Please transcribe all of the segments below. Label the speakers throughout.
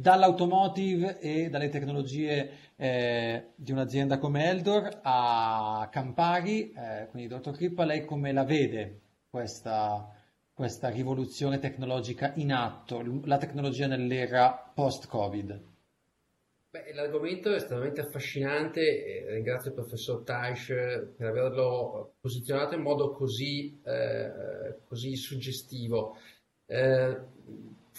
Speaker 1: dall'automotive e dalle tecnologie eh, di un'azienda come Eldor a Campari, eh, quindi dottor Crippa, lei come la vede questa, questa rivoluzione tecnologica in atto, la tecnologia nell'era post-Covid?
Speaker 2: Beh, l'argomento è estremamente affascinante ringrazio il professor Taish per averlo posizionato in modo così, eh, così suggestivo. Eh,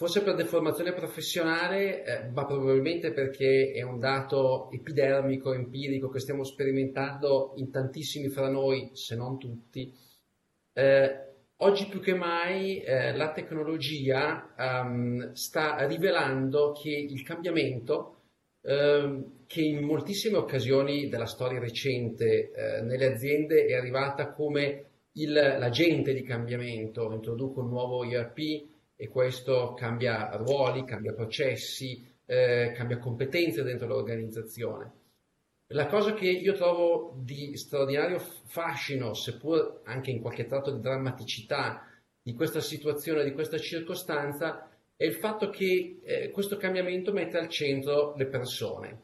Speaker 2: forse per deformazione professionale, eh, ma probabilmente perché è un dato epidermico, empirico che stiamo sperimentando in tantissimi fra noi, se non tutti. Eh, oggi più che mai eh, la tecnologia um, sta rivelando che il cambiamento Ehm, che in moltissime occasioni della storia recente eh, nelle aziende è arrivata come il, l'agente di cambiamento, introduco un nuovo ERP e questo cambia ruoli, cambia processi, eh, cambia competenze dentro l'organizzazione. La cosa che io trovo di straordinario fascino, seppur anche in qualche tratto di drammaticità di questa situazione, di questa circostanza, è il fatto che eh, questo cambiamento mette al centro le persone.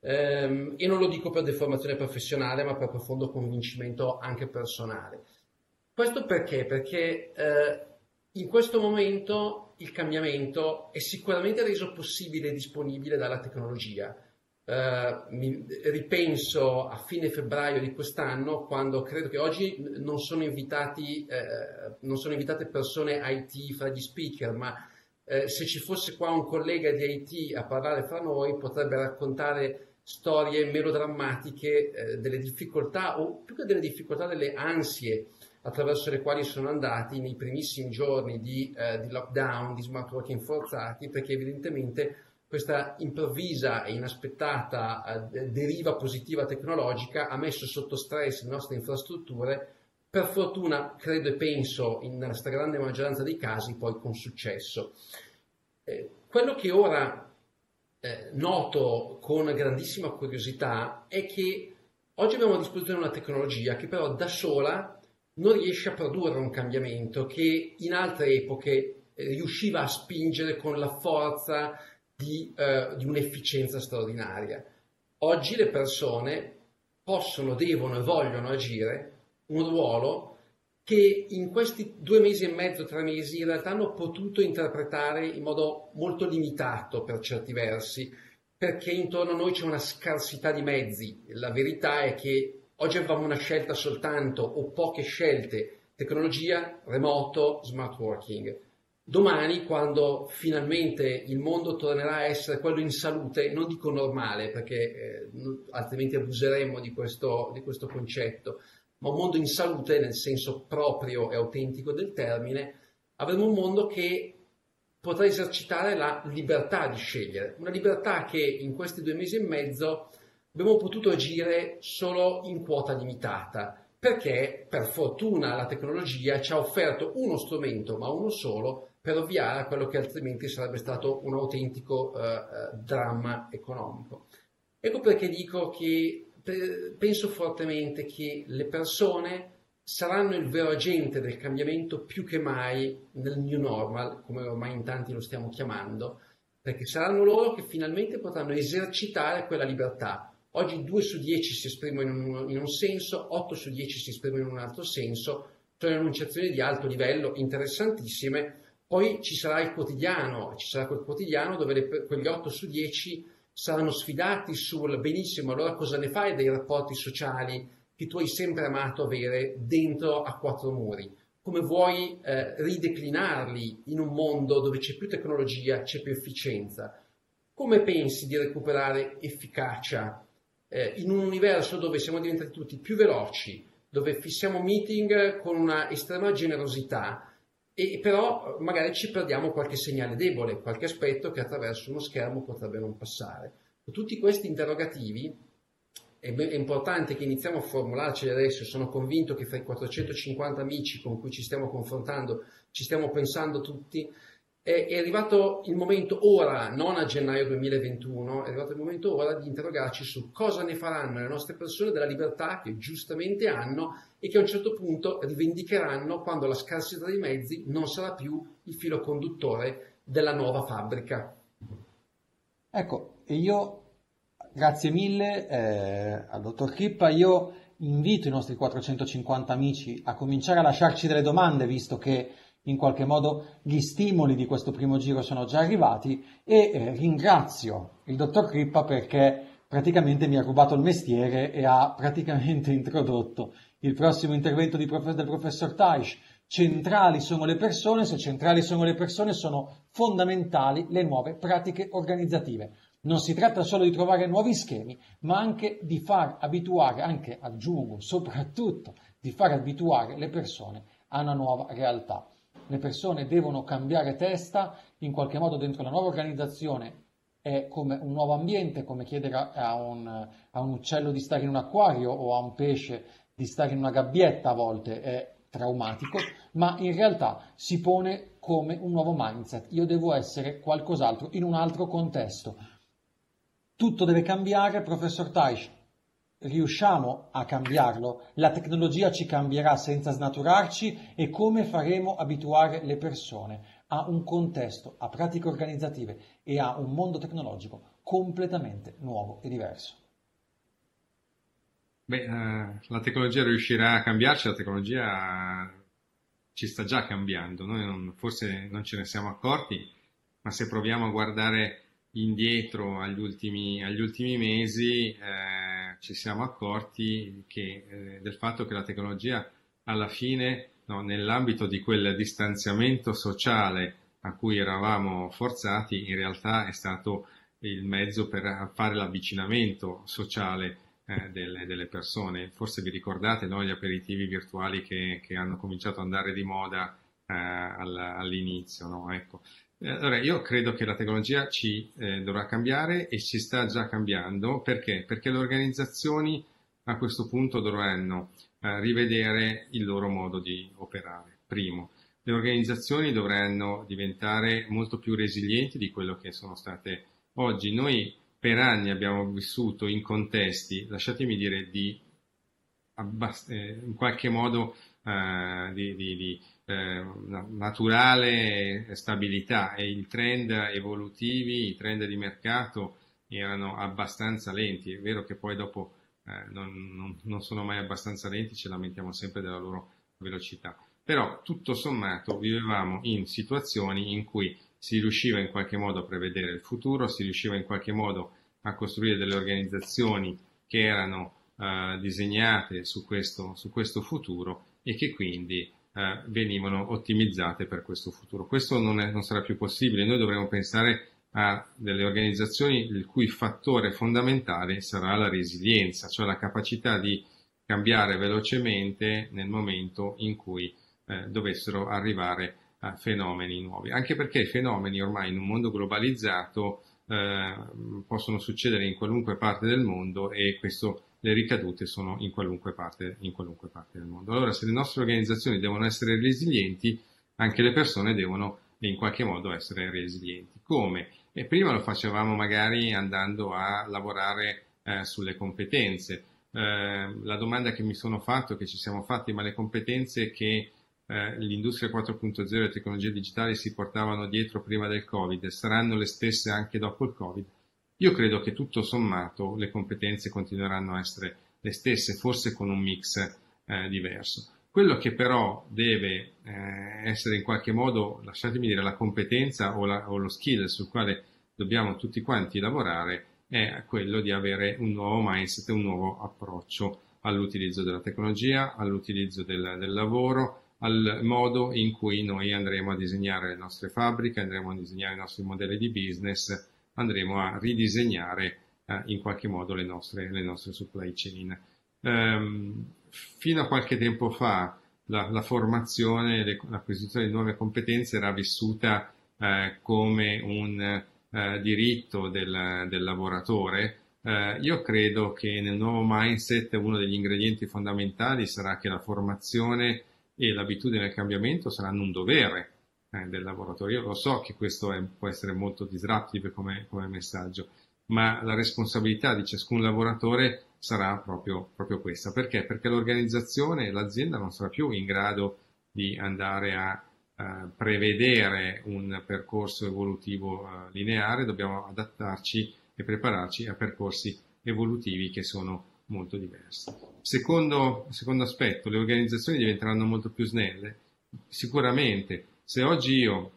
Speaker 2: Ehm, e non lo dico per deformazione professionale, ma per profondo convincimento anche personale. Questo perché? Perché eh, in questo momento il cambiamento è sicuramente reso possibile e disponibile dalla tecnologia. Uh, mi ripenso a fine febbraio di quest'anno quando credo che oggi non sono, invitati, uh, non sono invitate persone IT fra gli speaker, ma eh, se ci fosse qua un collega di IT a parlare fra noi potrebbe raccontare storie melodrammatiche eh, delle difficoltà o più che delle difficoltà delle ansie attraverso le quali sono andati nei primissimi giorni di, eh, di lockdown, di smart working forzati, perché evidentemente questa improvvisa e inaspettata eh, deriva positiva tecnologica ha messo sotto stress le nostre infrastrutture, per fortuna, credo e penso, in, stragrande maggioranza dei casi, poi con successo. Eh, quello che ora eh, noto con grandissima curiosità è che oggi abbiamo a disposizione una tecnologia che però da sola non riesce a produrre un cambiamento che in altre epoche eh, riusciva a spingere con la forza di, eh, di un'efficienza straordinaria. Oggi le persone possono, devono e vogliono agire un ruolo che in questi due mesi e mezzo, tre mesi, in realtà hanno potuto interpretare in modo molto limitato per certi versi, perché intorno a noi c'è una scarsità di mezzi. La verità è che oggi avevamo una scelta soltanto o poche scelte, tecnologia, remoto, smart working. Domani, quando finalmente il mondo tornerà a essere quello in salute, non dico normale, perché eh, altrimenti abuseremmo di questo, di questo concetto, ma un mondo in salute nel senso proprio e autentico del termine, avremo un mondo che potrà esercitare la libertà di scegliere, una libertà che in questi due mesi e mezzo abbiamo potuto agire solo in quota limitata, perché per fortuna la tecnologia ci ha offerto uno strumento, ma uno solo, per ovviare a quello che altrimenti sarebbe stato un autentico uh, uh, dramma economico. Ecco perché dico che penso fortemente che le persone saranno il vero agente del cambiamento più che mai nel new normal, come ormai in tanti lo stiamo chiamando, perché saranno loro che finalmente potranno esercitare quella libertà. Oggi 2 su 10 si esprimono in un, in un senso, 8 su 10 si esprimono in un altro senso, sono enunciazioni di alto livello interessantissime. Poi ci sarà il quotidiano, ci sarà quel quotidiano dove le, quegli 8 su 10 saranno sfidati sul benissimo, allora cosa ne fai dei rapporti sociali che tu hai sempre amato avere dentro a quattro muri? Come vuoi eh, rideclinarli in un mondo dove c'è più tecnologia, c'è più efficienza? Come pensi di recuperare efficacia eh, in un universo dove siamo diventati tutti più veloci, dove fissiamo meeting con una estrema generosità, e però magari ci perdiamo qualche segnale debole, qualche aspetto che attraverso uno schermo potrebbe non passare. Tutti questi interrogativi è, importante che iniziamo a formularci adesso, sono convinto che fra i 450 amici con cui ci stiamo confrontando ci stiamo pensando tutti, è, arrivato il momento ora, non a gennaio 2021, è arrivato il momento ora di interrogarci su cosa ne faranno le nostre persone della libertà che giustamente hanno e che a un certo punto rivendicheranno quando la scarsità dei mezzi non sarà più il filo conduttore della nuova fabbrica.
Speaker 1: Ecco, io grazie mille eh, al dottor Crippa, io invito i nostri 450 amici a cominciare a lasciarci delle domande, visto che in qualche modo gli stimoli di questo primo giro sono già arrivati e eh, ringrazio il dottor Crippa perché praticamente mi ha rubato il mestiere e ha praticamente introdotto il prossimo intervento prof- del professor Taish. Centrali sono le persone, se centrali sono le persone sono fondamentali le nuove pratiche organizzative. Non si tratta solo di trovare nuovi schemi, ma anche di far abituare, anche aggiungo, soprattutto di far abituare le persone a una nuova realtà. Le persone devono cambiare testa, in qualche modo dentro la nuova organizzazione è come un nuovo ambiente, come chiedere a un, a un uccello di stare in un acquario o a un pesce di stare in una gabbietta a volte, è traumatico, ma in realtà si pone come un nuovo mindset. Io devo essere qualcos'altro in un altro contesto tutto deve cambiare, professor Taish. Riusciamo a cambiarlo? La tecnologia ci cambierà senza snaturarci e come faremo abituare le persone a un contesto, a pratiche organizzative e a un mondo tecnologico completamente nuovo e diverso?
Speaker 3: Beh, eh, la tecnologia riuscirà a cambiarci, la tecnologia ci sta già cambiando, noi non, forse non ce ne siamo accorti, ma se proviamo a guardare indietro agli ultimi, agli ultimi mesi eh, ci siamo accorti che, eh, del fatto che la tecnologia alla fine, no, nell'ambito di quel distanziamento sociale a cui eravamo forzati, in realtà è stato il mezzo per fare l'avvicinamento sociale eh, delle, delle, persone. Forse vi ricordate no, gli aperitivi virtuali che, che, hanno cominciato ad andare di moda eh, all'inizio. No? Ecco. Eh, allora, io credo che la tecnologia ci eh, dovrà cambiare e ci sta già cambiando. Perché? Perché le organizzazioni a questo punto dovranno eh, rivedere il loro modo di operare. Primo, le organizzazioni dovranno diventare molto più resilienti di quello che sono state oggi. Noi per anni abbiamo vissuto in contesti, lasciatemi dire, di abbast- eh, in qualche modo eh, di, di, di eh, naturale stabilità e i trend evolutivi, i trend di mercato erano abbastanza lenti. È vero che poi dopo eh, non, non, non, sono mai abbastanza lenti, ci lamentiamo sempre della loro velocità. Però tutto sommato vivevamo in situazioni in cui si riusciva in qualche modo a prevedere il futuro, si riusciva in qualche modo a costruire delle organizzazioni che erano eh, disegnate su questo, su questo futuro e che quindi eh, venivano ottimizzate per questo futuro. Questo non, è, non sarà più possibile, noi dovremo pensare a delle organizzazioni il cui fattore fondamentale sarà la resilienza, cioè la capacità di cambiare velocemente nel momento in cui eh, dovessero arrivare a fenomeni nuovi. Anche perché i fenomeni ormai in un mondo globalizzato eh, possono succedere in qualunque parte del mondo e questo le ricadute sono in qualunque, parte, in qualunque parte del mondo. Allora, se le nostre organizzazioni devono essere resilienti, anche le persone devono in qualche modo essere resilienti. Come? E prima lo facevamo magari andando a lavorare eh, sulle competenze. Eh, la domanda che mi sono fatto, che ci siamo fatti, ma le competenze che eh, l'industria 4.0 e le tecnologie digitali si portavano dietro prima del Covid saranno le stesse anche dopo il Covid? Io credo che tutto sommato le competenze continueranno a essere le stesse, forse con un mix eh, diverso. Quello che però deve eh, essere in qualche modo, lasciatemi dire, la competenza o, la, o lo skill sul quale dobbiamo tutti quanti lavorare è quello di avere un nuovo mindset, un nuovo approccio all'utilizzo della tecnologia, all'utilizzo del, del lavoro, al modo in cui noi andremo a disegnare le nostre fabbriche, andremo a disegnare i nostri modelli di business, andremo a ridisegnare eh, in qualche modo le nostre, le nostre supply chain. Um, fino a qualche tempo fa la, la formazione, le, l'acquisizione di nuove competenze era vissuta eh, come un eh, diritto del, del lavoratore. Eh, io credo che nel nuovo mindset uno degli ingredienti fondamentali sarà che la formazione e l'abitudine al cambiamento saranno un dovere eh, del lavoratore. Io lo so che questo è, può essere molto disruptive come, come, messaggio, ma la responsabilità di ciascun lavoratore sarà proprio, proprio questa. Perché? Perché l'organizzazione, l'azienda non sarà più in grado di andare a eh, prevedere un percorso evolutivo eh, lineare, dobbiamo adattarci e prepararci a percorsi evolutivi che sono molto diversi. Secondo, secondo aspetto, le organizzazioni diventeranno molto più snelle? Sicuramente, se oggi io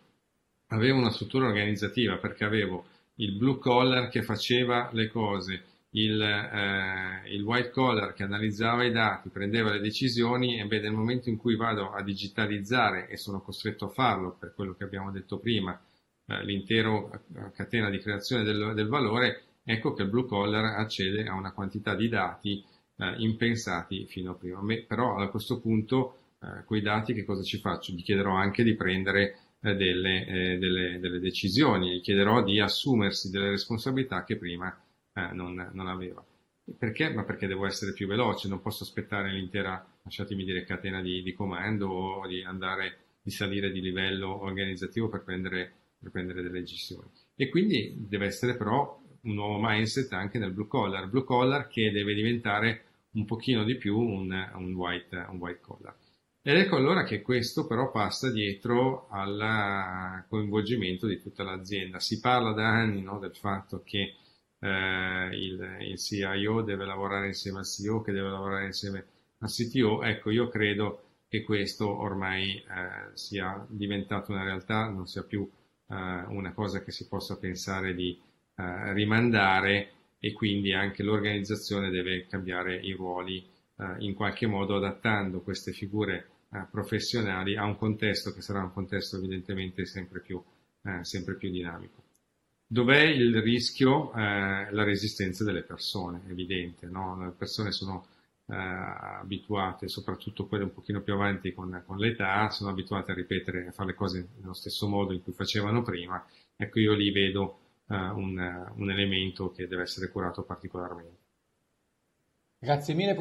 Speaker 3: avevo una struttura organizzativa perché avevo il blue collar che faceva le cose, il, eh, il, white collar che analizzava i dati, prendeva le decisioni e beh, nel momento in cui vado a digitalizzare e sono costretto a farlo per quello che abbiamo detto prima, eh, l'intera catena di creazione del, del, valore, ecco che il blue collar accede a una quantità di dati eh, impensati fino a prima. Me, però a questo punto, eh, quei dati che cosa ci faccio? Gli chiederò anche di prendere eh, delle, eh, delle, delle decisioni, gli chiederò di assumersi delle responsabilità che prima eh, non, non, aveva. Perché? Ma perché devo essere più veloce, non posso aspettare l'intera, lasciatemi dire, catena di, di comando o di andare, di salire di livello organizzativo per prendere, per prendere delle decisioni. E quindi deve essere però un nuovo mindset anche nel blue collar, blue collar che deve diventare un pochino di più un, un, white, un white collar. Ed ecco allora che questo però passa dietro al coinvolgimento di tutta l'azienda. Si parla da anni no, del fatto che eh, il, il, CIO deve lavorare insieme al CEO, che deve lavorare insieme al CTO. Ecco, io credo che questo ormai eh, sia diventato una realtà, non sia più eh, una cosa che si possa pensare di eh, rimandare e quindi anche l'organizzazione deve cambiare i ruoli eh, in qualche modo adattando queste figure eh, professionali a un contesto che sarà un contesto evidentemente sempre più, sempre più dinamico. Dov'è il rischio? Eh, la resistenza delle persone, evidente, no? Le persone sono eh, abituate, soprattutto quelle un pochino più avanti con, con l'età, sono abituate a ripetere, a fare le cose nello stesso modo in cui facevano prima. Ecco, io lì vedo eh, un, un elemento che deve essere curato particolarmente.
Speaker 1: Grazie mille.